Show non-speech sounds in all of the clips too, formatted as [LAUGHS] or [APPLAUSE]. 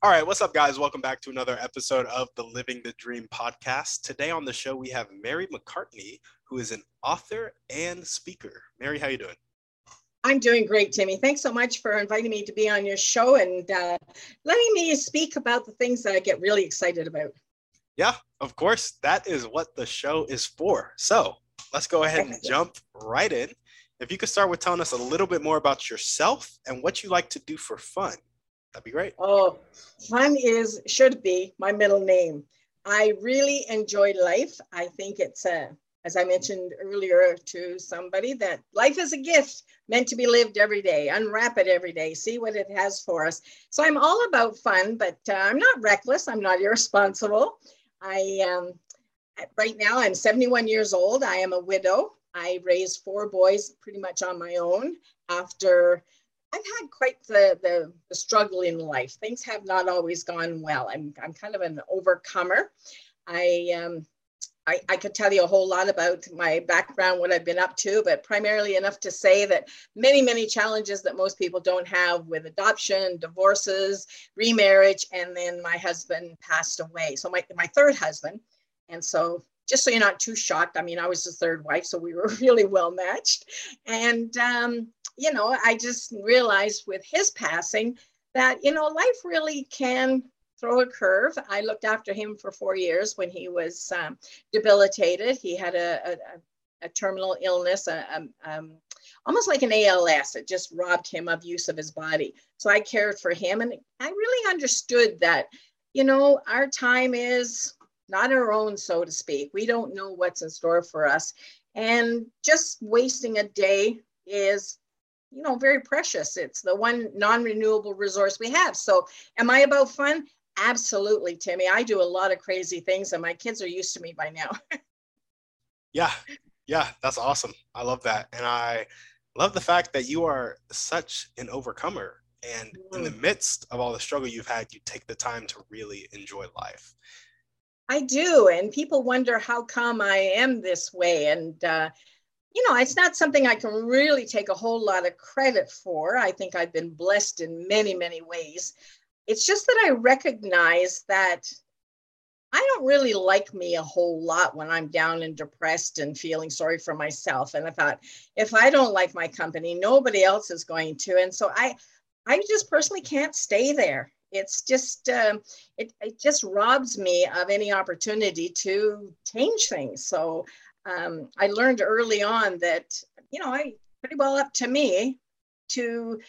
All right, what's up, guys? Welcome back to another episode of the Living the Dream podcast. Today on the show, we have Mary McCartney, who is an author and speaker. Mary, how you doing? I'm doing great, Timmy. Thanks so much for inviting me to be on your show and uh, letting me speak about the things that I get really excited about. Yeah, of course. That is what the show is for. So let's go ahead and jump right in. If you could start with telling us a little bit more about yourself and what you like to do for fun. That'd be great. Oh, fun is, should be my middle name. I really enjoy life. I think it's a, as I mentioned earlier to somebody, that life is a gift meant to be lived every day. Unwrap it every day, see what it has for us. So I'm all about fun, but uh, I'm not reckless. I'm not irresponsible. I um, right now I'm 71 years old. I am a widow. I raised four boys pretty much on my own after I've had quite the, the, the struggle in life. Things have not always gone well. I'm I'm kind of an overcomer. I um I, I could tell you a whole lot about my background, what I've been up to, but primarily enough to say that many, many challenges that most people don't have with adoption, divorces, remarriage, and then my husband passed away. So my, my third husband. And so just so you're not too shocked, I mean, I was the third wife, so we were [LAUGHS] really well matched. And um, you know, I just realized with his passing that, you know, life really can throw a curve. I looked after him for four years when he was um, debilitated. He had a, a, a terminal illness, a, um, almost like an ALS. It just robbed him of use of his body. So I cared for him and I really understood that, you know, our time is not our own, so to speak. We don't know what's in store for us. And just wasting a day is you know very precious. It's the one non-renewable resource we have. So am i about fun? Absolutely timmy. I do a lot of crazy things and my kids are used to me by now. [LAUGHS] Yeah. Yeah that's awesome. I love that. And i love the fact that you are such an overcomer. And in the mm. midst of all the struggle you've had you take the time to really enjoy life i do and people wonder how come i am this way and uh, you know, it's not something I can really take a whole lot of credit for. I think I've been blessed in many, many ways. It's just that I recognize that I don't really like me a whole lot when I'm down and depressed and feeling sorry for myself. And I thought, if I don't like my company, nobody else is going to. And so I, I just personally can't stay there. It's just, um, it, it just robs me of any opportunity to change things. So um, I learned early on that, you know, I pretty well up to me to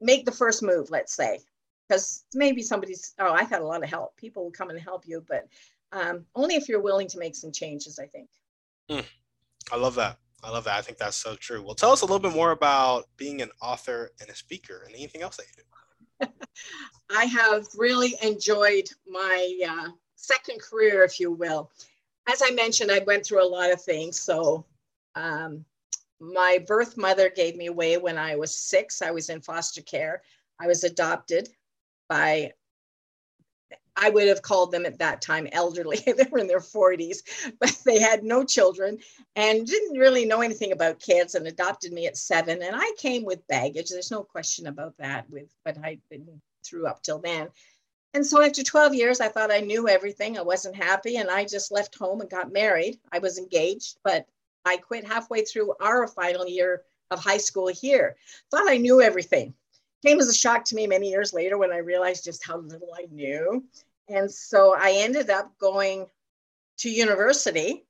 make the first move, let's say, because maybe somebody's, oh, I've had a lot of help. People will come and help you, but um, only if you're willing to make some changes, I think. Mm, I love that. I love that. I think that's so true. Well, tell us a little bit more about being an author and a speaker and anything else that you do. I have really enjoyed my uh, second career, if you will as I mentioned, I went through a lot of things. So, um, my birth mother gave me away when I was six. I was in foster care. I was adopted by, I would have called them at that time elderly. [LAUGHS] they were in their 40s, but they had no children and didn't really know anything about kids and adopted me at seven. And I came with baggage. There's no question about that with what I'd been through up till then. And so after 12 years, I thought I knew everything. I wasn't happy. And I just left home and got married. I was engaged, but I quit halfway through our final year of high school here. Thought I knew everything. Came as a shock to me many years later when I realized just how little I knew. And so I ended up going to university.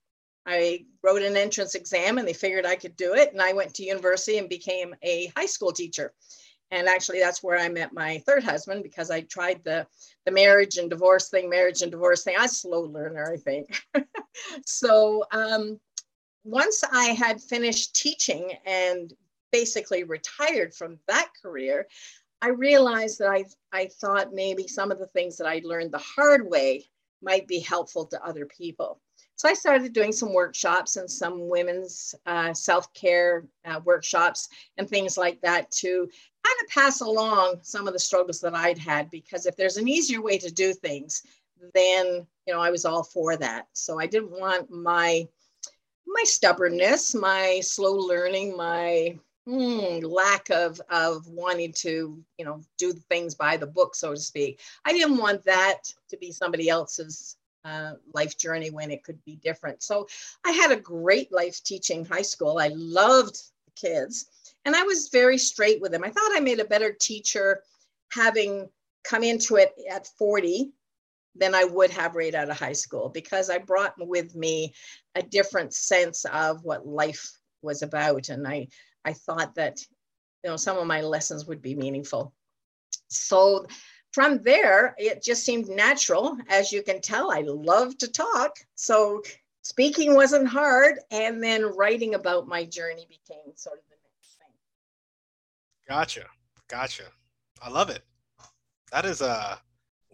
I wrote an entrance exam and they figured I could do it. And I went to university and became a high school teacher and actually that's where i met my third husband because i tried the the marriage and divorce thing marriage and divorce thing i slow learner i think [LAUGHS] so um, once i had finished teaching and basically retired from that career I realized that I, I thought maybe some of the things that I'd learned the hard way might be helpful to other people. So I started doing some workshops and some women's uh, self care uh, workshops and things like that to kind of pass along some of the struggles that I'd had. Because if there's an easier way to do things, then you know I was all for that. So I didn't want my my stubbornness, my slow learning, my hmm, lack of of wanting to you know do things by the book, so to speak. I didn't want that to be somebody else's uh, life journey when it could be different. So I had a great life teaching high school. I loved the kids and I was very straight with them. I thought I made a better teacher having come into it at 40 than I would have right out of high school because I brought with me a different sense of what life was about. And I, I thought that, you know, some of my lessons would be meaningful. So from there, it just seemed natural. As you can tell, I love to talk. So speaking wasn't hard. And then writing about my journey became sort of the next thing. Gotcha. Gotcha. I love it. That is a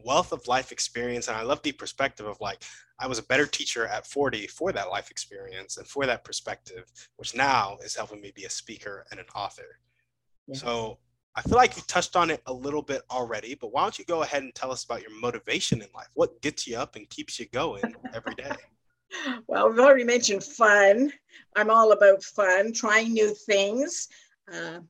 wealth of life experience. And I love the perspective of like, I was a better teacher at 40 for that life experience and for that perspective, which now is helping me be a speaker and an author. Yeah. So I feel like you touched on it a little bit already, but why don't you go ahead and tell us about your motivation in life? What gets you up and keeps you going every day? [LAUGHS] well, we've already mentioned fun. I'm all about fun, trying new things. Uh,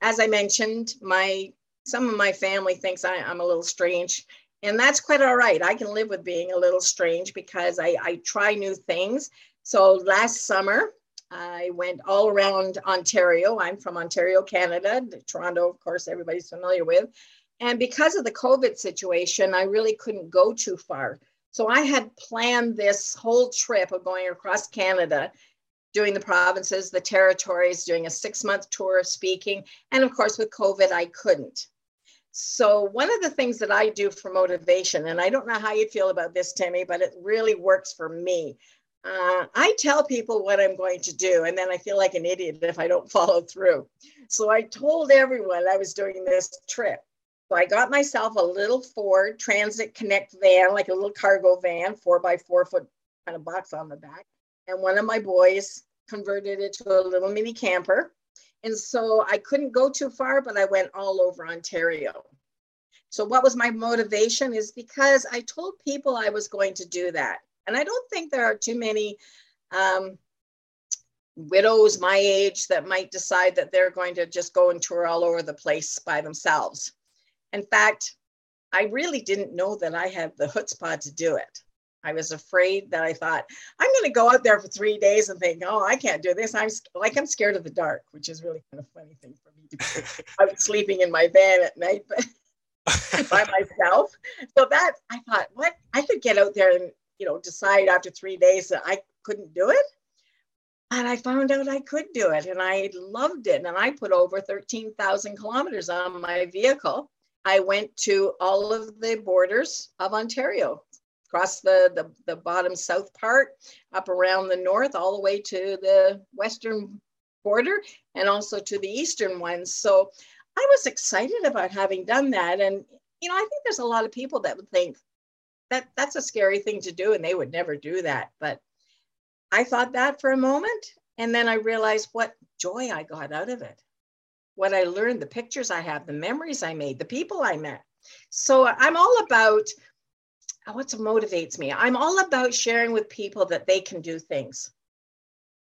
as I mentioned, my some of my family thinks I, am a little strange, and that's quite all right. I can live with being a little strange because I, I try new things. So last summer, I went all around Ontario. I'm from Ontario, Canada. Toronto, of course, everybody's familiar with. And because of the COVID situation, I really couldn't go too far. So I had planned this whole trip of going across Canada, doing the provinces, the territories, doing a six month tour of speaking. And of course, with COVID, I couldn't. So, one of the things that I do for motivation, and I don't know how you feel about this, Timmy, but it really works for me. Uh, I tell people what I'm going to do, and then I feel like an idiot if I don't [LAUGHS] follow through. So I told everyone I was doing this trip. So I got myself a little Ford Transit Connect van, like a little cargo van, four by four foot kind of box on the back. And one of my boys converted it to a little mini camper. And so I couldn't go too far, but I went all over Ontario. So, what was my motivation is because I told people I was going to do that. And I don't think there are too many um, widows my age that might decide that they're going to just go and tour all over the place by themselves. In fact, I really didn't know that I had the chutzpah to do it. I was afraid that I thought I'm going to go out there for three days and think, oh, I can't do this. I'm like I'm scared of the dark, which is really kind of funny thing for me to be. [LAUGHS] I was sleeping in my van at night, but [LAUGHS] by myself. So that I thought, what I could get out there and you know, decide after three days that I couldn't do it. And I found out I could do it and I loved it. And I put over 13,000 kilometers on my vehicle. I went to all of the borders of Ontario, across the, the, the bottom south part, up around the north, all the way to the western border, and also to the eastern ones. So I was excited about having done that. And, you know, I think there's a lot of people that would think, that that's a scary thing to do and they would never do that but i thought that for a moment and then i realized what joy i got out of it what i learned the pictures i have the memories i made the people i met so i'm all about what motivates me i'm all about sharing with people that they can do things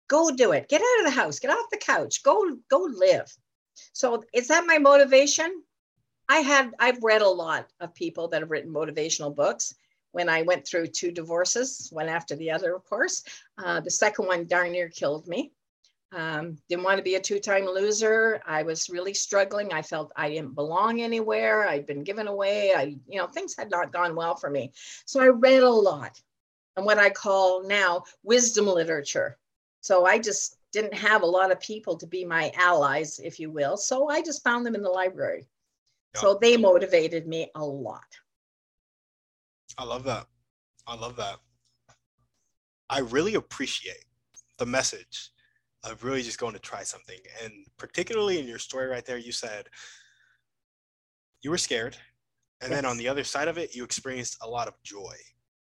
go do it get out of the house get off the couch go go live so is that my motivation I had I've read a lot of people that have written motivational books. When I went through two divorces, one after the other, of course. Uh, the second one darn near killed me. Um, didn't want to be a two-time loser. I was really struggling. I felt I didn't belong anywhere. I'd been given away. I, you know, things had not gone well for me. So I read a lot, and what I call now wisdom literature. So I just didn't have a lot of people to be my allies, if you will. So I just found them in the library. So they motivated me a lot. I love that. I love that. I really appreciate the message of really just going to try something. And particularly in your story right there, you said, you were scared. And yes. then on the other side of it, you experienced a lot of joy.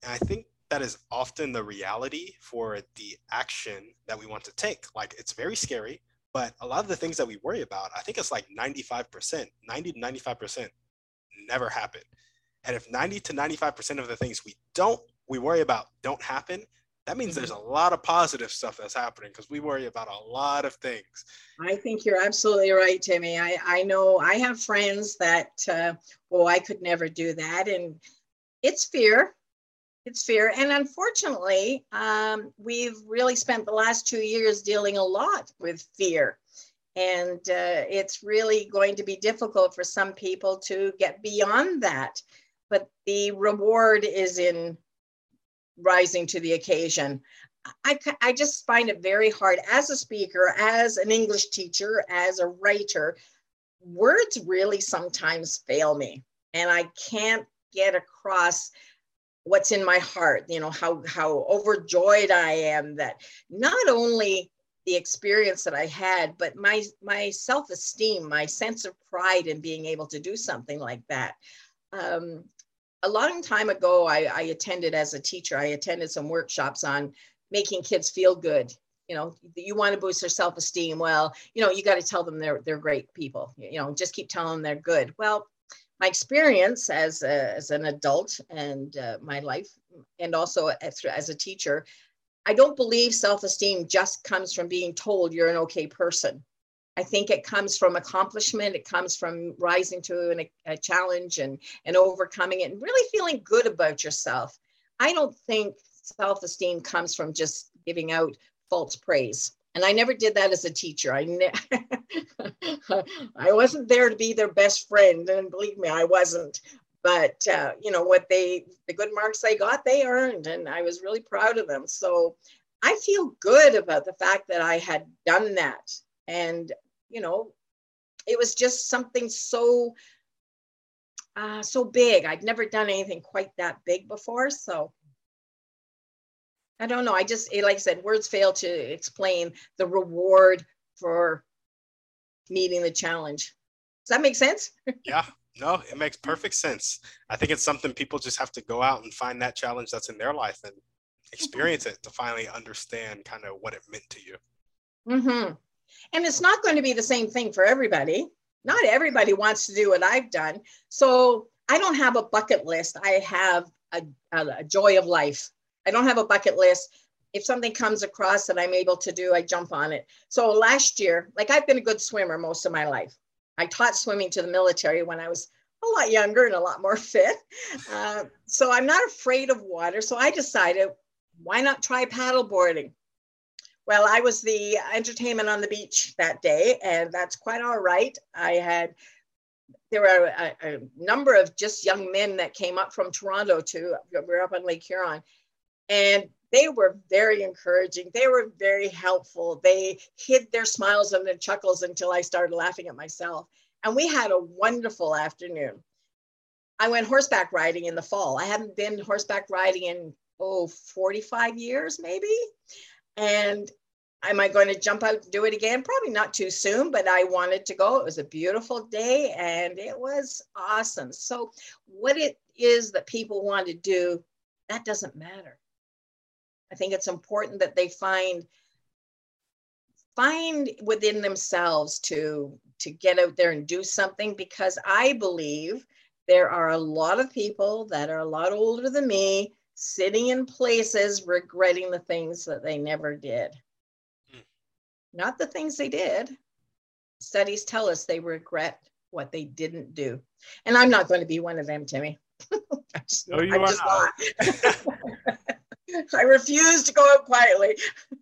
And I think that is often the reality for the action that we want to take. Like it's very scary, but a lot of the things that we worry about, I think it's like 95%, 90 to 95% never happen. And if 90 to 95% of the things we don't, we worry about don't happen, that means there's mm-hmm. a lot of positive stuff that's happening because we worry about a lot of things. I think you're absolutely right, Timmy. I, I know I have friends that, uh, oh, I could never do that. And it's fear. It's fear. And unfortunately, um, we've really spent the last two years dealing a lot with fear. And uh, it's really going to be difficult for some people to get beyond that. But the reward is in rising to the occasion. I, I just find it very hard as a speaker, as an English teacher, as a writer. Words really sometimes fail me, and I can't get across what's in my heart. You know how how overjoyed I am that not only the experience that I had, but my my self esteem, my sense of pride in being able to do something like that. Um, a long time ago, I, I attended as a teacher, I attended some workshops on making kids feel good. You know, you want to boost their self-esteem. Well, you know, you got to tell them they're they're great people. You know, just keep telling them they're good. Well, my experience as a, as an adult and uh, my life, and also as, as a teacher, I don't believe self-esteem just comes from being told you're an okay person. I think it comes from accomplishment. It comes from rising to an, a challenge and, and overcoming it and really feeling good about yourself. I don't think self esteem comes from just giving out false praise. And I never did that as a teacher. I, ne- [LAUGHS] I wasn't there to be their best friend. And believe me, I wasn't. But, uh, you know, what they, the good marks they got, they earned. And I was really proud of them. So I feel good about the fact that I had done that and you know it was just something so uh, so big. I'd never done anything quite that big before so i don't know. I just like i said words fail to explain the reward for meeting the challenge. Does that make sense? [LAUGHS] Yeah. No it makes perfect sense. I think it's something people just have to go out and find that challenge that's in their life and [LAUGHS] experience it to finally understand kind of what it meant to you. Mm-hmm. And it's not going to be the same thing for everybody. Not everybody wants to do what I've done. So I don't have a bucket list. I have a, a, joy of life. I don't have a bucket list. If something comes across that I'm able to do, I jump on it. So last year, like I've been a good swimmer most of my life. I taught swimming to the military when I was a lot younger and a lot more [LAUGHS] fit. Uh, so I'm not afraid of water. So I decided, why not try paddleboarding? Well, I was the entertainment on the beach that day, and that's quite all right. I had there were a, a, number of just young men that came up from Toronto to we're up on Lake Huron, and they were very encouraging. They were very helpful. They hid their smiles and their chuckles until I started laughing at myself. And we had a wonderful afternoon. I went horseback riding in the fall. I hadn't been horseback riding in oh 45 years maybe and am I going to jump out and do it again? Probably not too soon, but I wanted to go. It was a beautiful day and it was awesome. So, what it is that people want to do, that doesn't matter. I think it's important that they find find within themselves to to get out there and do something because I believe there are a lot of people that are a lot older than me sitting in places regretting the things that they never did. Mm. Not the things they did. Studies tell us they regret what they didn't do. And I'm not going to be one of them, Timmy. [LAUGHS] I just, no, you I'm are not. [LAUGHS] I refuse to go out quietly.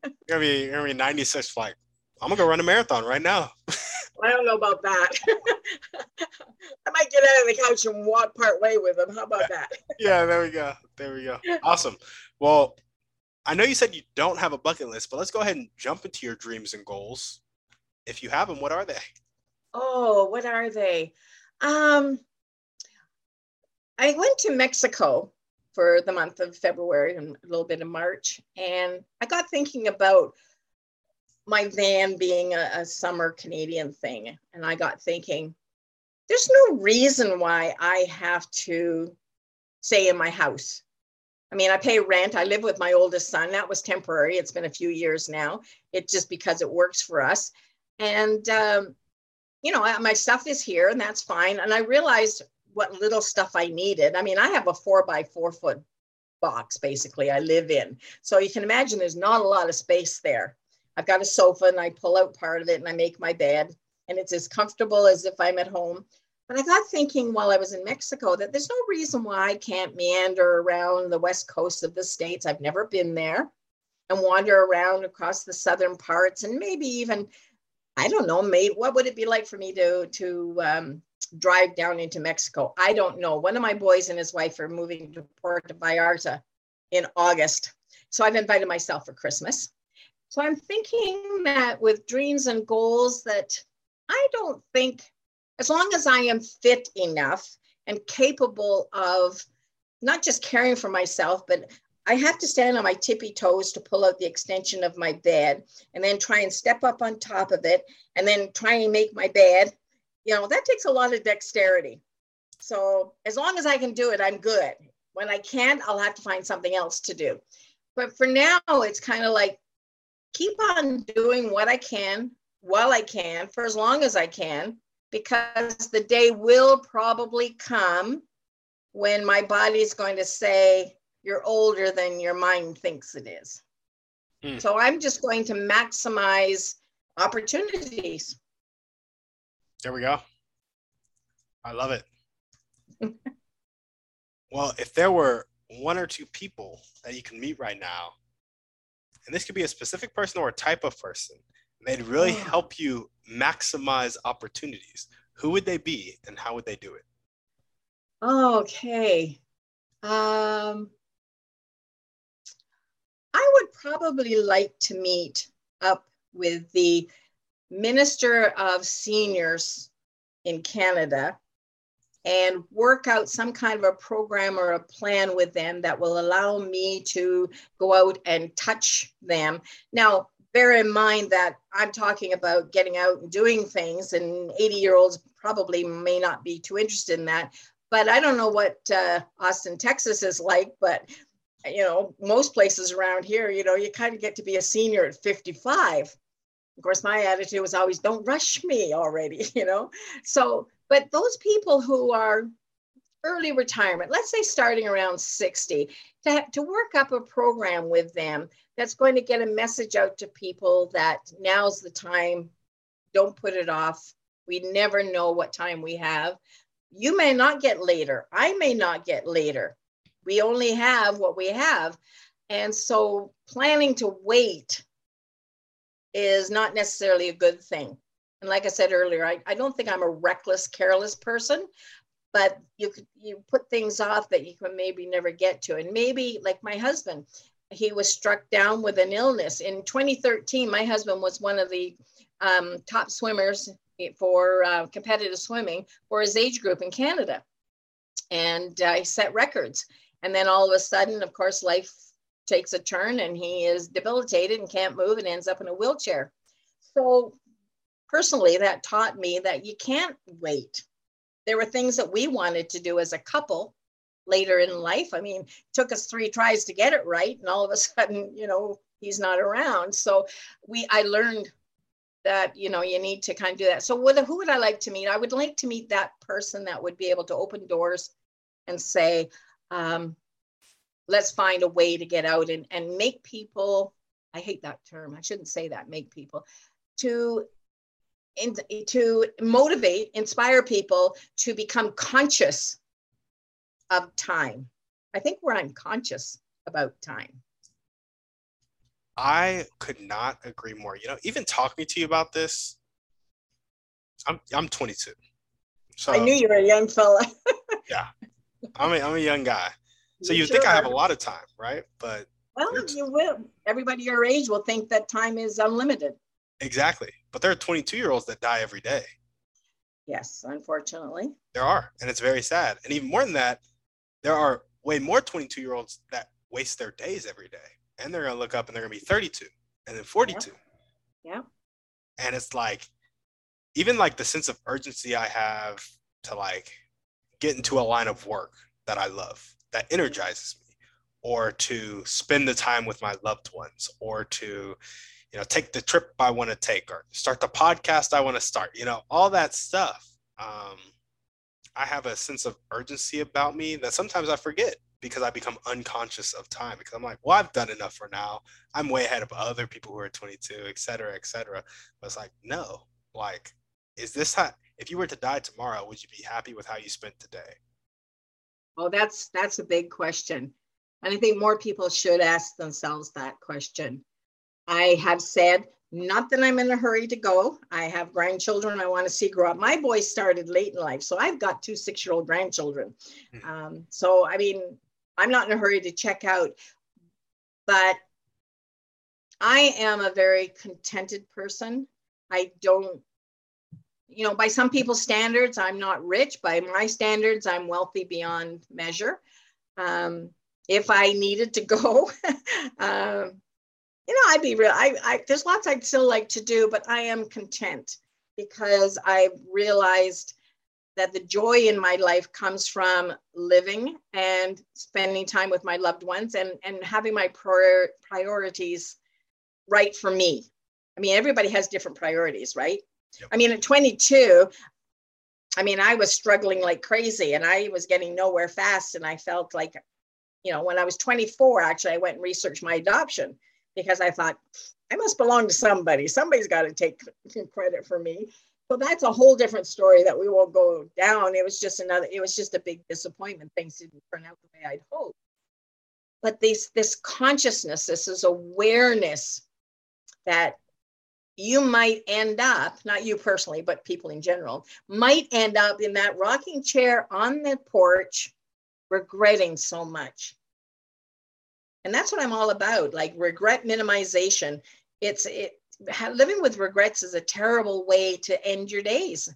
you're gonna be you're gonna be 96 flight. I'm gonna go run a marathon right now. [LAUGHS] I don't know about that. [LAUGHS] I might get out of the couch and walk part way with him. How about that? [LAUGHS] yeah, there we go. There we go. Awesome. Well, I know you said you don't have a bucket list, but let's go ahead and jump into your dreams and goals. If you have them, what are they? Oh, what are they? Um, I went to Mexico for the month of February and a little bit of March, and I got thinking about my van being a, a summer Canadian thing. And I got thinking, there's no reason why I have to stay in my house. I mean, I pay rent. I live with my oldest son. That was temporary. It's been a few years now. It's just because it works for us. And, um, you know, my stuff is here and that's fine. And I realized what little stuff I needed. I mean, I have a four by four foot box basically I live in. So you can imagine there's not a lot of space there. I've got a sofa and I pull out part of it and I make my bed and it's as comfortable as if I'm at home. But I got thinking while I was in Mexico that there's no reason why I can't meander around the west coast of the States. I've never been there and wander around across the southern parts and maybe even, I don't know, maybe what would it be like for me to, to um, drive down into Mexico? I don't know. One of my boys and his wife are moving to Puerto Vallarta in August. So I've invited myself for Christmas. So I'm thinking that with dreams and goals that I don't think as long as I am fit enough and capable of not just caring for myself, but I have to stand on my tippy toes to pull out the extension of my bed and then try and step up on top of it and then try and make my bed. You know, that takes a lot of dexterity. So as long as I can do it, I'm good. When I can't, I'll have to find something else to do. But for now, it's kind of like keep on doing what I can while I can for as long as I can because the day will probably come when my body is going to say, You're older than your mind thinks it is. Mm. So I'm just going to maximize opportunities. There we go. I love it. [LAUGHS] well, if there were one or two people that you can meet right now, and this could be a specific person or a type of person, And they'd really oh. help you maximize opportunities, who would they be and how would they do it? Okay. Um, I would probably like to meet up with the Minister of Seniors in Canada and work out some kind of a program or a plan with them that will allow me to go out and touch them. Now, bear in mind that I'm talking about getting out and doing things, and 80 year olds probably may not be too interested in that. But I don't know what uh, Austin, Texas is like, but you know, most places around here, you know, you kind of get to be a senior at 55. Of course, my attitude was always, don't rush me already, [LAUGHS] you know? So, but those people who are early retirement, let's say starting around 60, to, have, to work up a program with them that's going to get a message out to people that now's the time. Don't put it off. We never know what time we have. You may not get later. I may not get later. We only have what we have. And so planning to wait is not necessarily a good thing. And like I said earlier, I, I don't think I'm a reckless, careless person, but you you put things off that you can maybe never get to. And maybe like my husband, he was struck down with an illness. In 2013, my husband was one of the um, top swimmers for uh, competitive swimming for his age group in Canada. And uh, he set records. And then all of a sudden, of course, life takes a turn and he is debilitated and can't move and ends up in a wheelchair. So, personally, that taught me that you can't wait. There were things that we wanted to do as a couple later in life. I mean, took us three tries to get it right, and all of a [LAUGHS] sudden, you know, he's not around. So we, I learned that you know you need to kind of do that. So who would I like to meet? I would like to meet that person that would be able to open doors and say, um, let's find a way to get out and and make people. I hate that term. I shouldn't say that. Make people to in, to motivate, inspire people to become conscious of time. I think we're unconscious about time. I could not agree more. You know, even talking to you about this, I'm I'm 22. So I knew you were a young fella. [LAUGHS] yeah, I'm a I'm a young guy. So you, you think I have a lot of time, right? But well, you will. Everybody your age will think that time is unlimited. Exactly, but there are 22 year olds that die every day. Yes, unfortunately. There are, and it's very sad. And even more than that, there are way more 22 year olds that waste their days every day and they're going to look up and they're going to be 32 and then 42 yeah. yeah and it's like even like the sense of urgency i have to like get into a line of work that I love, that energizes me, or to spend the time with my loved ones, or to, you know, take the trip I want to take, or start the podcast I want to start, you know, all that stuff. Um, I have a sense of urgency about me that sometimes I forget because I become unconscious of time because I'm like, well, I've done enough for now. I'm way ahead of other people who are 22, et cetera, et cetera. But it's like, no, like, is this how, if you were to die tomorrow, would you be happy with how you spent today? well that's that's a big question. And I think more people should ask themselves that question. I have said, not that I'm in a hurry to go. I have grandchildren I want to see grow up. My boys started late in life, so I've got two six year old grandchildren. Hmm. Um, so, I mean, I'm not in a hurry to check out, but I am a very contented person. I don't you know, by some people's standards, I'm not rich. By my standards, I'm wealthy beyond measure. Um, if I needed to go, [LAUGHS] um, you know, I'd be real. I, I, there's lots I'd still like to do, but I am content because I've realized that the joy in my life comes from living and spending time with my loved ones and, and having my prior, priorities right for me. I mean, everybody has different priorities, right? Yep. I mean, at 22, I mean, I was struggling like crazy and I was getting nowhere fast. And I felt like, you know, when I was 24, actually, I went and researched my adoption because I thought, I must belong to somebody. Somebody's got to take credit for me. So that's a whole different story that we won't go down. It was just another, it was just a big disappointment. Things didn't turn out the way I'd hoped. But this, this consciousness, this is awareness that you might end up, not you personally, but people in general, might end up in that rocking chair on the porch regretting so much. And that's what I'm all about, like regret minimization. It's it living with regrets is a terrible way to end your days.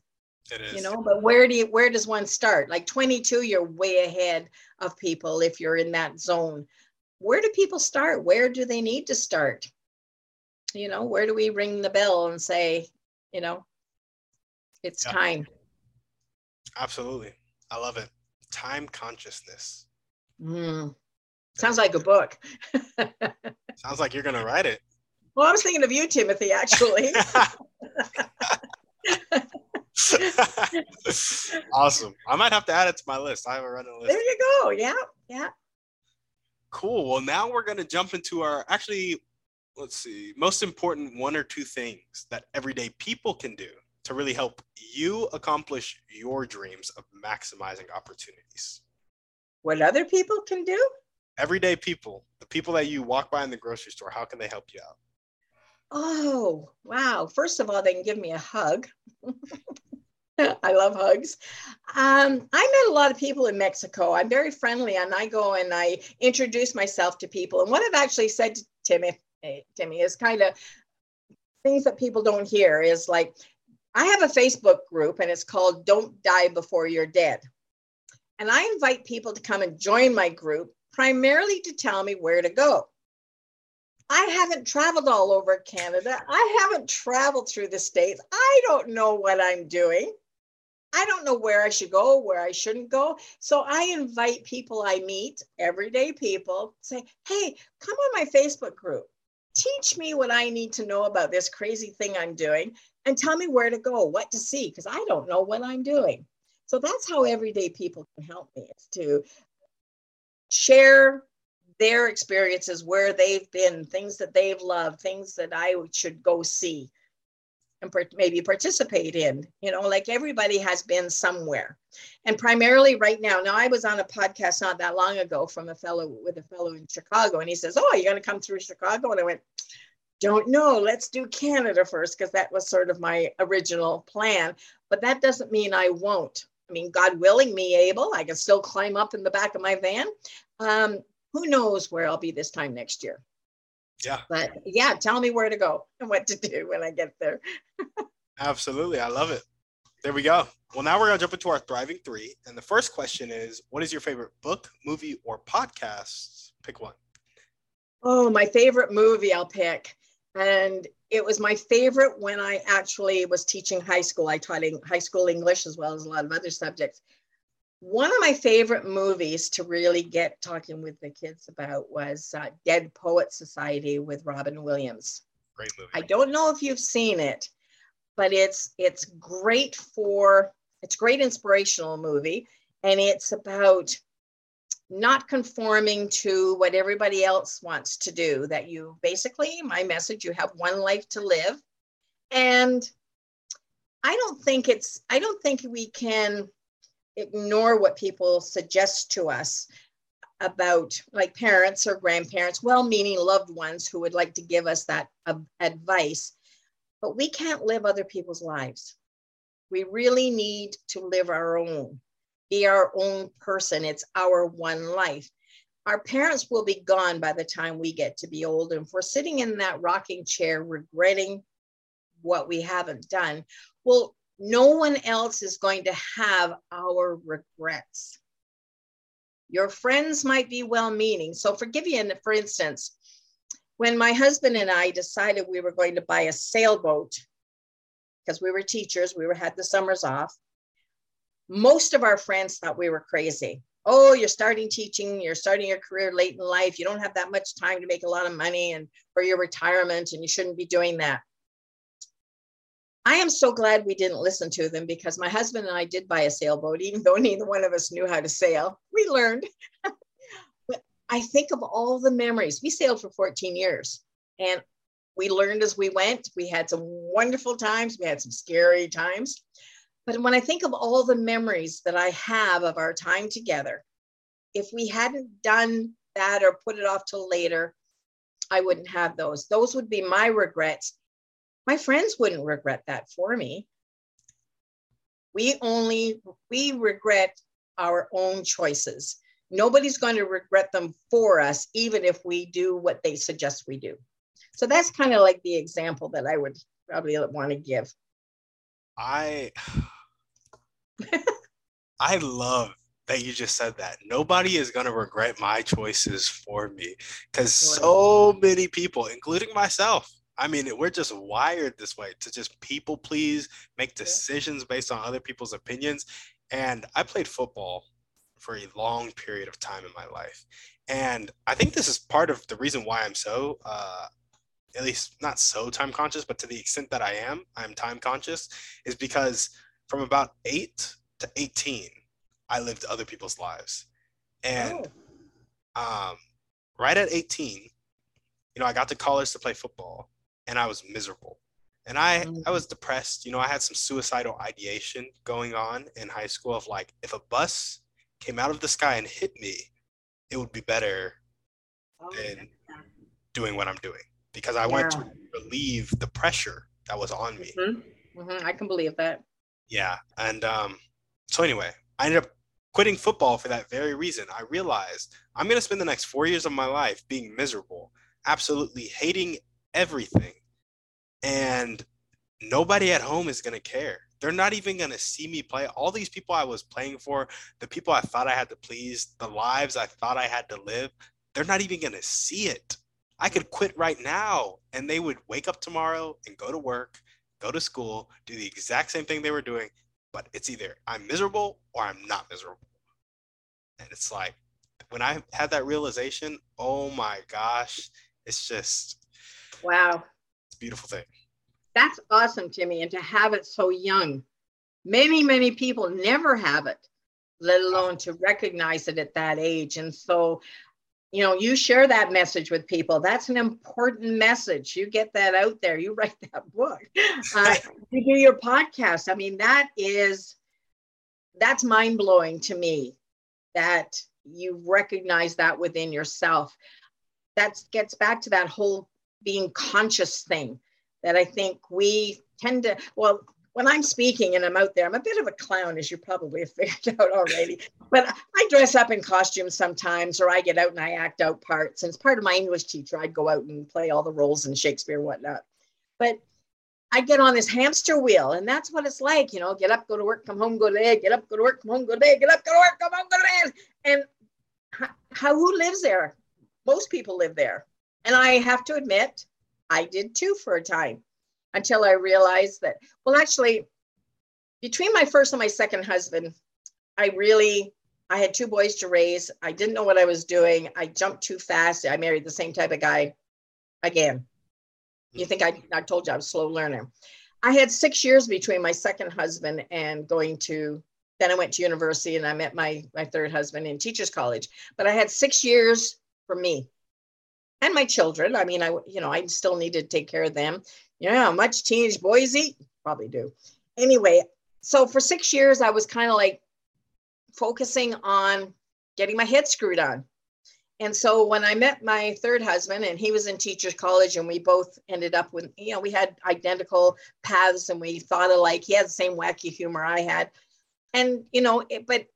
It is. You know, but where do you where does one start? Like 22, you're way ahead of people if you're in that zone. Where do people start? Where do they need to start? you know where do we ring the bell and say you know it's yeah. time absolutely i love it time consciousness mm. Sounds like a book. [LAUGHS] Sounds like you're gonna write it. Well i was thinking of you timothy actually. [LAUGHS] [LAUGHS] Awesome. I might have to add it to my list. I have a running list. There you go. Yeah yeah. Cool. Well now we're going to jump into our actually let's see, most important one or two things that everyday people can do to really help you accomplish your dreams of maximizing opportunities? What other people can do? Everyday people, the people that you walk by in the grocery store, how can they help you out? Oh, wow. First of all, they can give me a hug. [LAUGHS] I love hugs. Um, I met a lot of people in Mexico. I'm very friendly and I go and I introduce myself to people. And what I've actually said to Timmy, Timmy, is kind of things that people don't hear is like, I have a Facebook group and it's called Don't Die Before You're Dead. And I invite people to come and join my group primarily to tell me where to go. I haven't traveled all over Canada. I haven't traveled through the States. I don't know what I'm doing. I don't know where I should go, where I shouldn't go. So I invite people I meet, everyday people, say, hey, come on my Facebook group teach me what I need to know about this crazy thing I'm doing and tell me where to go, what to see, because I don't know what I'm doing. So that's how everyday people can help me is to share their experiences, where they've been, things that they've loved, things that I should go see and maybe participate in you know like everybody has been somewhere. And primarily right now now i was on a podcast not that long ago from a fellow with a fellow in chicago and he says oh you're going to come through chicago? And i went don't know. Let's do canada first because that was sort of my original plan. But that doesn't mean i won't i mean god willing me able i can still climb up in the back of my van um, who knows where i'll be this time next year yeah. But yeah, tell me where to go [LAUGHS] and what to do when I get there. Absolutely. I love it. There we go. Well, now we're going to jump into our thriving three. And the first question is What is your favorite book, movie, or podcast? Pick one. Oh, my favorite movie I'll pick. And it was my favorite when I actually was teaching high school. I taught high school English as well as a lot of other subjects. One of my favorite movies to really get talking with the kids about was uh, Dead Poet Society with Robin Williams. Great movie. I don't know if you've seen it, but it's it's great for it's great inspirational movie and it's about not conforming to what everybody else wants to do that you basically my message you have one life to live. And i don't think it's i don't think we can ignore what people suggest to us about like parents or grandparents well-meaning loved ones who would like to give us that uh, advice. But we can't live other people's lives. We really need to live our own be our own person. It's our one life. Our parents will be gone by the time we get to be old. And if we're sitting in that rocking chair regretting what we haven't done, well, no one else is going to have our regrets. Your friends might be well meaning. So, forgive you, for instance, when my husband and I decided we were going to buy a sailboat, because we were teachers, we were had the summers off most of our friends thought we were crazy. Oh, you're starting teaching, you're starting your career late in life, you don't have that much time to make a lot of money and for your retirement, and you shouldn't be doing that. I am so glad we didn't listen to them because my husband and I did buy a sailboat, even though [LAUGHS] neither one of us knew how to sail. We learned. [LAUGHS] but I think of all the memories. We sailed for 14 years and we learned as we went. We had some wonderful times, we had some scary times. But when I think of all the memories that I have of our time together, if we hadn't done that or put it off till later, I wouldn't have those. Those would be my regrets. My friends wouldn't regret that for me. We only we regret our own choices. Nobody's going to regret them for us, even if we do what they suggest we do. So that's kind of like the example that I would probably want to give. I [LAUGHS] I love that you just said that. Nobody is going to regret my choices for me because so many people, including myself, I mean, we're just wired this way to just people please, make decisions based on other people's opinions. And I played football for a long period of time in my life. And I think this is part of the reason why I'm so, uh, at least not so time conscious, but to the extent that I am, I'm time conscious, is because from about eight to 18, I lived other people's lives. And oh. um, right at 18, you know, I got to college to play football and I was miserable. And I, mm. I was depressed. You know, I had some suicidal ideation going on in high school of like, if a bus came out of the sky and hit me, it would be better oh, than yeah. doing what I'm doing because I yeah. wanted to relieve the pressure that was on me. Mm-hmm. Mm-hmm. I can believe that. Yeah. And um, so anyway, I ended up quitting football for that very reason. I realized I'm going to spend the next four years of my life being miserable, absolutely hating everything. And nobody at home is going to care. They're not even going to see me play. All these people I was playing for, the people I thought I had to please, the lives I thought I had to live, they're not even going to see it. I could quit right now and they would wake up tomorrow and go to work go to school, do the exact same thing they were doing, but it's either I'm miserable or I'm not miserable. And it's like when I had that realization, oh my gosh, it's just wow. It's a beautiful thing. That's awesome, Timmy, and to have it so young. Many, many people never have it, let alone to recognize it at that age. And so you know you share that message with people that's an important message you get that out there you [LAUGHS] write that book uh, you do your podcast i mean that is that's mind-blowing to me that you recognize that within yourself. That gets back to that whole being conscious thing that i think we tend to well when I'm speaking and I'm out there, I'm a bit of a clown, as you probably have [LAUGHS] figured out already. But I dress up in costumes sometimes, or I get out and I act out parts. And as part of my English teacher, I'd go out and play all the roles in Shakespeare and whatnot. But I get on this hamster wheel, and that's what it's like, you know, get up, go to work, come home, go to bed, get up, go to work, come home, go to bed, get up, go to work, come home, go to bed. And how, who lives there? Most people live there. And I have to admit, I did too for a time until I realized that, well, actually, between my first and my second husband, I really I had two boys to raise. I didn't know what I was doing. I jumped too fast. I married the same type of guy again. You think I, I told you I was slow learner. I had six years between my second husband and going to, then I went to university and I met my, my third husband in teachers college. But I had six years for me and my children. I mean, I, you know, I still need to take care of them. You know how much teenage boys eat? Probably do. Anyway, so for six years, I was kind of like focusing on getting my head screwed on. And so when I met my third husband, and he was in teachers college, and we both ended up with, you know, we had identical paths and we thought alike. He had the same wacky humor I had. And, you know, it, but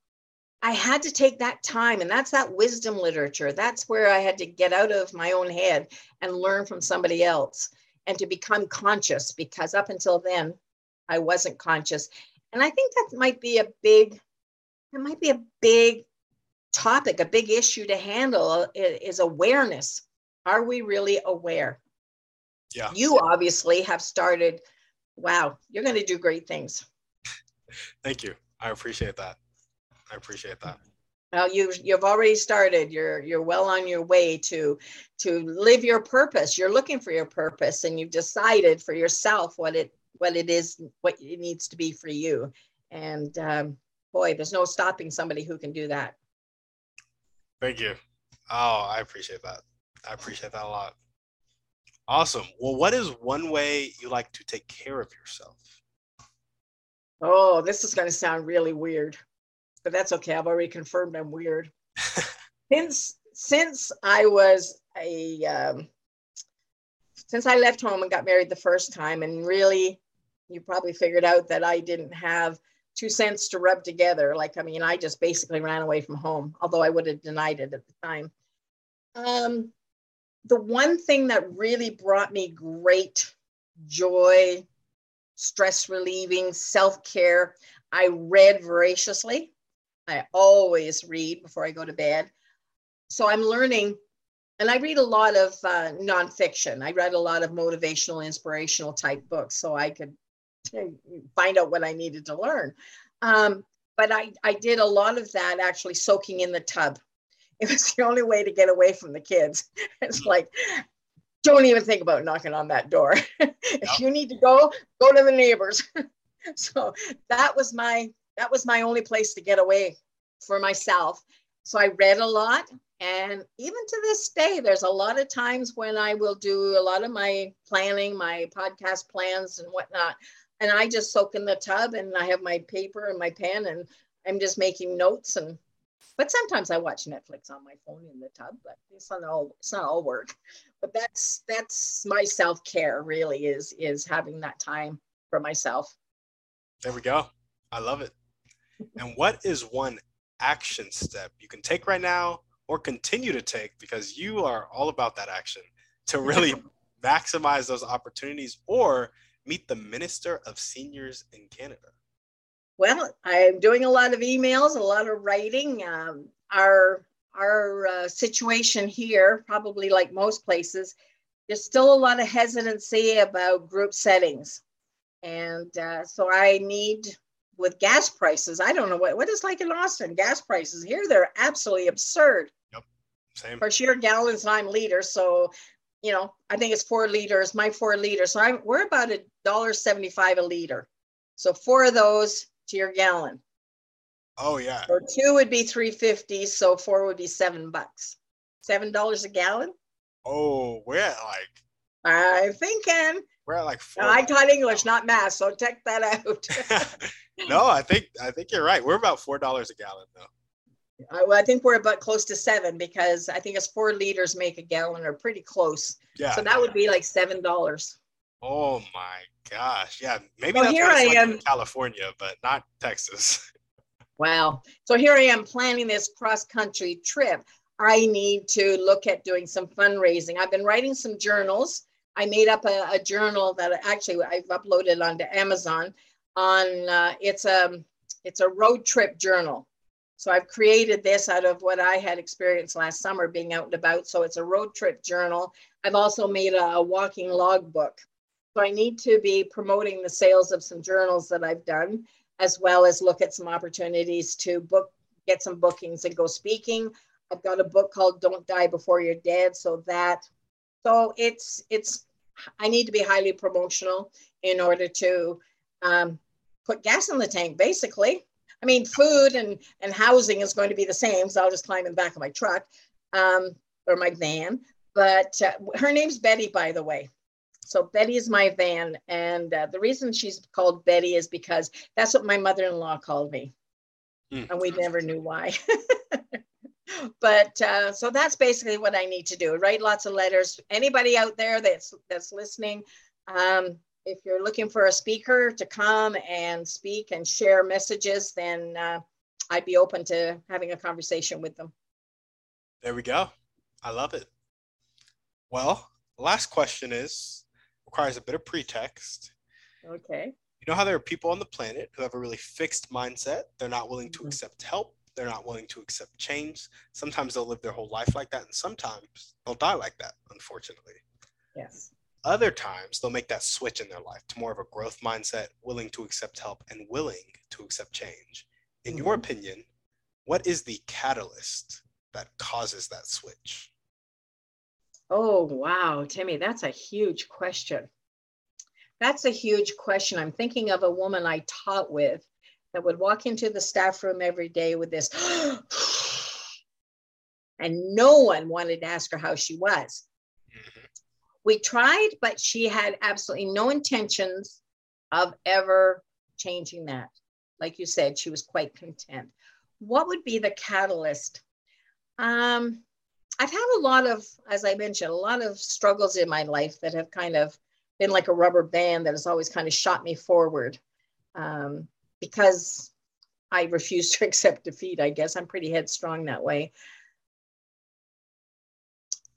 I had to take that time, and that's that wisdom literature. That's where I had to get out of my own head and learn from somebody else and to become conscious because up until then, I wasn't conscious. And I think that might be a big it might be a big topic, a big issue to handle is awareness. Are we really aware? Yeah. You obviously have started. Wow, you're going to do great things. [LAUGHS] Thank you. I appreciate that. I appreciate that. Well, you you've already started. You're you're well on your way to to live your purpose. You're looking for your purpose, and you've decided for yourself what it what it is, what it needs to be for you. And um, boy, there's no stopping somebody who can do that. Thank you. Oh, I appreciate that. I appreciate that a lot. Awesome. Well, what is one way you like to take care of yourself? Oh, this is going to sound really weird, but that's okay. I've already confirmed I'm weird. [LAUGHS] since since I was a um, since I left home and got married the first time, and really, you probably figured out that I didn't have two cents to rub together. Like, I mean, I just basically ran away from home, although I would have denied it at the time. Um, the one thing that really brought me great joy, stress relieving, self care, I read voraciously. I always read before I go to bed. So I'm learning, and I read a lot of uh, nonfiction. I read a lot of motivational, inspirational type books so I could find out what I needed to learn. Um, but I, I did a lot of that actually soaking in the tub. [LAUGHS] It was the only way to get away from the kids. [LAUGHS] It's like, don't even think about knocking on that door. [LAUGHS] if you need to go, go to the neighbors. so that was my that was my only place to get away for myself. So I read a lot. And even to this day, there's a lot of times when I will do a lot of my planning, my podcast plans and whatnot and I just soak in the tub and I have my paper and my pen and I'm just making notes and but sometimes I watch Netflix on my phone in the tub, but it's not all it's not all work. But that's that's my self-care really is is having that time for myself. There we go. I love it. And what is one action step you can take right now or continue to take because you are all about that action to really maximize those opportunities or meet the Minister of Seniors in Canada? Well, I'm doing a lot of emails, a lot of writing. Um, our our uh, situation here, probably like most places, there's still a lot of hesitancy about group settings, and uh, so I need with gas prices. I don't know what what is like in Austin. Gas prices here they're absolutely absurd. Yep, same. For sheer gallons, I'm liter, so you know, I think it's four liters, my four liters. So I'm, we're about a dollar 75 a liter. So four of those to your gallon. Oh yeah. Or two would be 350. So four would be seven bucks. Seven dollars a gallon. Oh, we're like. I'm thinking. We're at like four. I taught English, not math, so check that out. [LAUGHS] no, I think I think you're right. We're about four dollars a gallon though. Uh, I, I think we're about close to seven because I think it's four liters make a gallon or pretty close. Yeah. So that would be like seven dollars. Oh my gosh! Yeah, maybe well, here I like am, California, but not Texas. [LAUGHS] wow. So here I am planning this cross country trip. I need to look at doing some fundraising. I've been writing some journals. I made up a, a journal that actually I've uploaded onto Amazon. On uh, it's a it's a road trip journal So I've created this out of what I had experienced last summer being out and about. So it's a road trip journal. I've also made a, a walking log book. So I need to be promoting the sales of some journals that I've done, as well as look at some opportunities to book, get some bookings and go speaking. I've got a book called Don't Die Before You're Dead. So that, so it's, it's, I need to be highly promotional in order to um, put gas in the tank, basically. I mean, food and, and housing is going to be the same. So I'll just climb in the back of my truck um, or my van. But uh, her name's Betty, by the way. So Betty is my van. And uh, the reason she's called Betty is because that's what my mother in law called me. Mm. And we never knew why. [LAUGHS] but uh, so that's basically what I need to do write lots of letters. Anybody out there that's, that's listening, um, if you're looking for a speaker to come and speak and share messages, then uh, I'd be open to having a conversation with them. There we go. I love it. Well, last question is requires a bit of pretext. Okay. You know how there are people on the planet who have a really fixed mindset? They're not willing to mm-hmm. accept help. They're not willing to accept change. Sometimes they'll live their whole life like that, and sometimes they'll die like that, unfortunately. Yes. Other times, they'll make that switch in their life to more of a growth mindset, willing to accept help and willing to accept change. In mm-hmm. your opinion, what is the catalyst that causes that switch? Oh, wow, Timmy, that's a huge question. That's a huge question. I'm thinking of a woman I taught with that would walk into the staff room every day with this, [GASPS] and no one wanted to ask her how she was. Mm-hmm we tried, but she had absolutely no intentions of ever changing that. Like you said, she was quite content. What would be the catalyst? Um, I've had a lot of, as I mentioned, a lot of struggles in my life that have kind of been like a rubber band that has always kind of shot me forward um, because I refuse [LAUGHS] to accept defeat. I guess I'm pretty headstrong that way.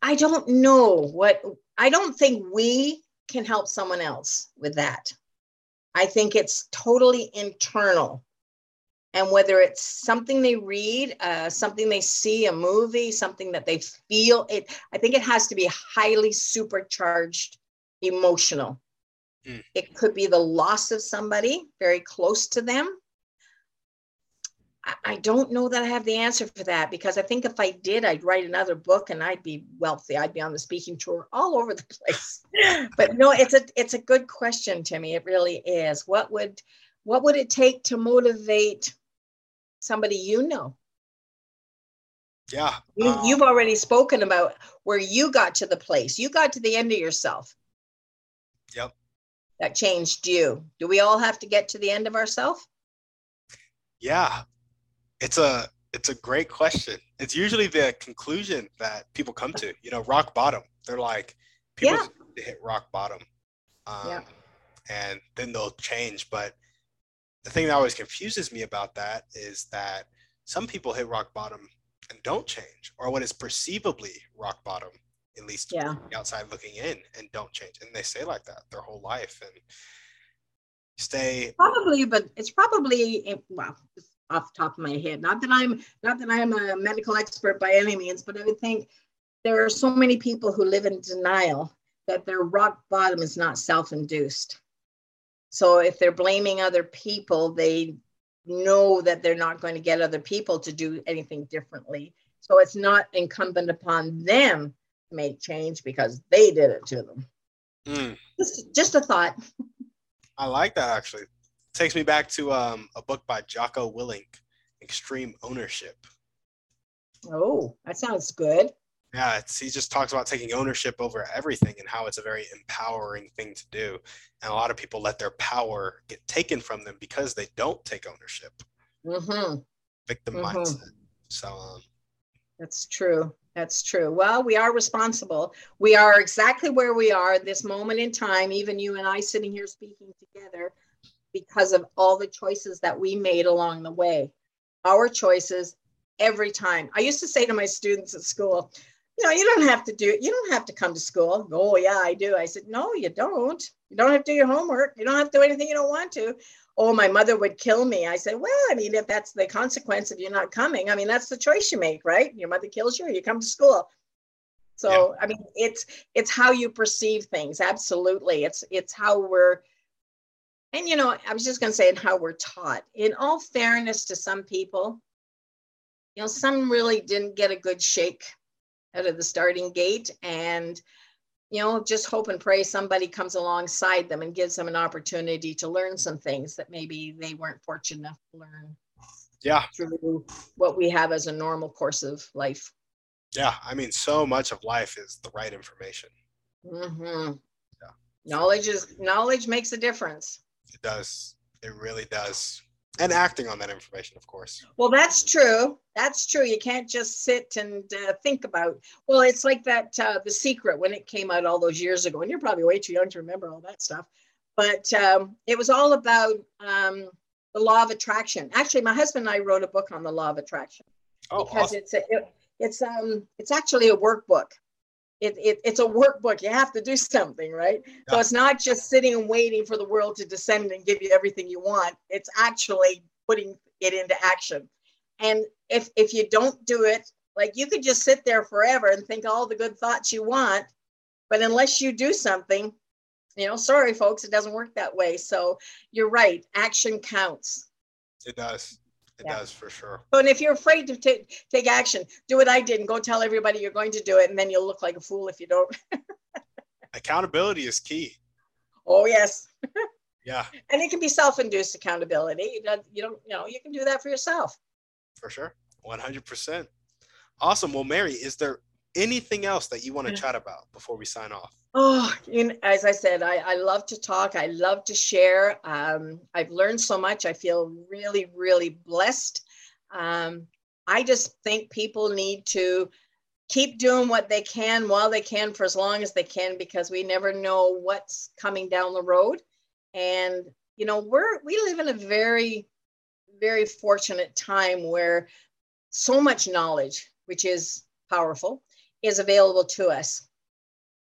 I don't know what I don't think we can help someone else with that. I think it's totally internal. And whether it's something they read, uh, something they see, a movie, something that they feel, it. I think it has to be highly supercharged, emotional. Mm. It could be the loss of somebody very close to them. I don't know that I have the answer for that because I think if I did, I'd write another book and I'd be wealthy. I'd be on the speaking tour all over the [LAUGHS] place. but no, it's a it's a good question, Timmy. It really is. What would what would it take to motivate somebody you know? Yeah. You, um, you've already spoken about where you got to the place. You got to the end of yourself. Yep. That changed you. Do we all have to get to the end of ourselves? Yeah, it's a it's a great question. It's usually the conclusion that people come to. You know, rock bottom. They're like people yeah. hit rock bottom, um, yeah. and then they'll change. But the thing that always confuses me about that is that some people hit rock bottom and don't change, or what is perceivably rock bottom, at least yeah. outside looking in, and don't change. And they stay like that their whole life and stay. Probably, but it's probably eh, well, off the top of my head. Not that I'm not that I'm a medical expert by any means, but I would think there are so many people who live in denial that their rock bottom is not self-induced. So if they're blaming other people, they know that they're not going to get other people to do anything differently. So it's not incumbent upon them make change because they did it to them. Mm. Just, just a thought. I like that actually takes me back to um, a book by Jocko Willink, Extreme Ownership. Oh, that sounds good. Yeah, he just talks about taking ownership over everything and how it's a very empowering thing to do. And a lot of people let their power get taken from them because they don't take ownership. Mm-hmm. Victim mm-hmm. mindset. So, um, that's true. That's true. Well, we are responsible. We are exactly where we are this moment in time, even you and I sitting here speaking together because of all the choices that we made along the way. Our choices every time. I used to say to my students at school, you know, you don't have to do it. you don't have to come to school. Oh yeah, I do. I said, no, you don't. You don't have to do your homework. You don't have to do anything you don't want to. Oh, my mother would kill me. I said, well, I mean, if that's the consequence of you not coming, I mean, that's the choice you make, right? Your mother kills you, or you come to school. So, yeah. I mean, it's it's how you perceive things. Absolutely, it's it's how we're. And you know, I was just going to say, and how we're taught. In all fairness to some people, you know, some really didn't get a good shake out of the starting gate, and you know, just hope and pray somebody comes alongside them and gives them an opportunity to learn some things that maybe they weren't fortunate enough to learn. Yeah. Through what we have as a normal course of life. Yeah. I mean, so much of life is the right information. Mm-hmm. Yeah. Knowledge is knowledge makes a difference. It does. It really does and acting on that information of course. Well that's true. That's true. You can't just sit and uh, think about well it's like that uh, the secret when it came out all those years ago and you're probably way too young to remember all that stuff. But um, it was all about um, the law of attraction. Actually my husband and i wrote a book on the law of attraction. Oh, because awesome. it's a, it, it's um it's actually a workbook it, it, it's a workbook. You have to do something, right? Yeah. So it's not just sitting and waiting for the world to descend and give you everything you want. It's actually putting it into action. And if if you don't do it, like you could just sit there forever and think all the good thoughts you want, but unless you do something, you know, sorry folks, it doesn't work that way. So you're right. Action counts. It does. It yeah. does for sure. But if you're afraid to take take action, do what I did and go tell everybody you're going to do it, and then you'll look like a fool if you don't. [LAUGHS] accountability is key. Oh yes. [LAUGHS] yeah. And it can be self-induced accountability. You don't, you don't, you know, you can do that for yourself. For sure, one hundred percent. Awesome. Well, Mary, is there anything else that you want to chat about before we sign off? Oh, as I said, I, I love to talk. I love to share. Um, I've learned so much. I feel really, really blessed. Um, I just think people need to keep doing what they can while they can for as long as they can because we never know what's coming down the road. And you know, we're we live in a very, very fortunate time where so much knowledge, which is powerful, is available to us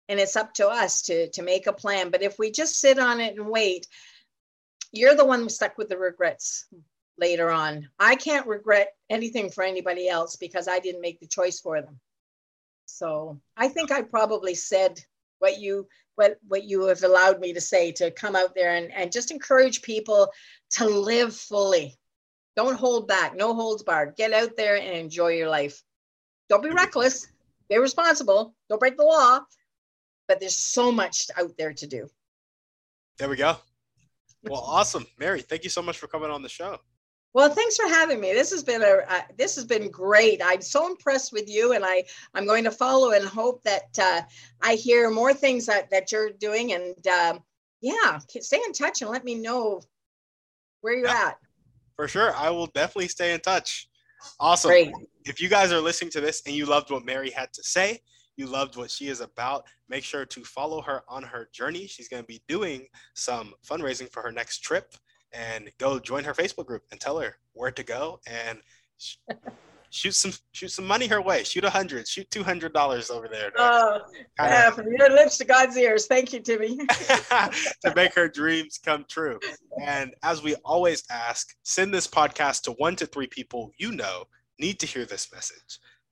and it's up to us to to make a plan. But if we just sit on it and wait you're the one stuck with the regrets later on. I can't regret anything for anybody else because i didn't make the choice for them. So i think i probably said what you what what you have allowed me to say to come out there and, and just encourage people to live fully. Don't hold back. No holds barred. Get out there and enjoy your life. Don't be reckless. Be responsible. Don't break the law but there's so much out there to do. There we go. Well, awesome, Mary. Thank you so much for coming on the show. Well, thanks for having me. This has been a uh, this has been great. I'm so impressed with you, and I I'm going to follow and hope that uh, I hear more things that that you're doing. And uh, yeah, stay in touch and let me know where you're yeah, at. For sure, I will definitely stay in touch. Awesome. Great. If you guys are listening to this and you loved what Mary had to say, you loved what she is about, make sure to follow her on her journey. She's going to be doing some fundraising for her next trip and go join her Facebook group and tell her where to go and [LAUGHS] shoot some shoot some money her way. Shoot a hundred, shoot two hundred dollars over there. Oh, yeah, from your lips to God's ears. Thank you, Timmy. [LAUGHS] [LAUGHS] to make her dreams come true. And as we always ask, send this podcast to one to three people you know need to hear this message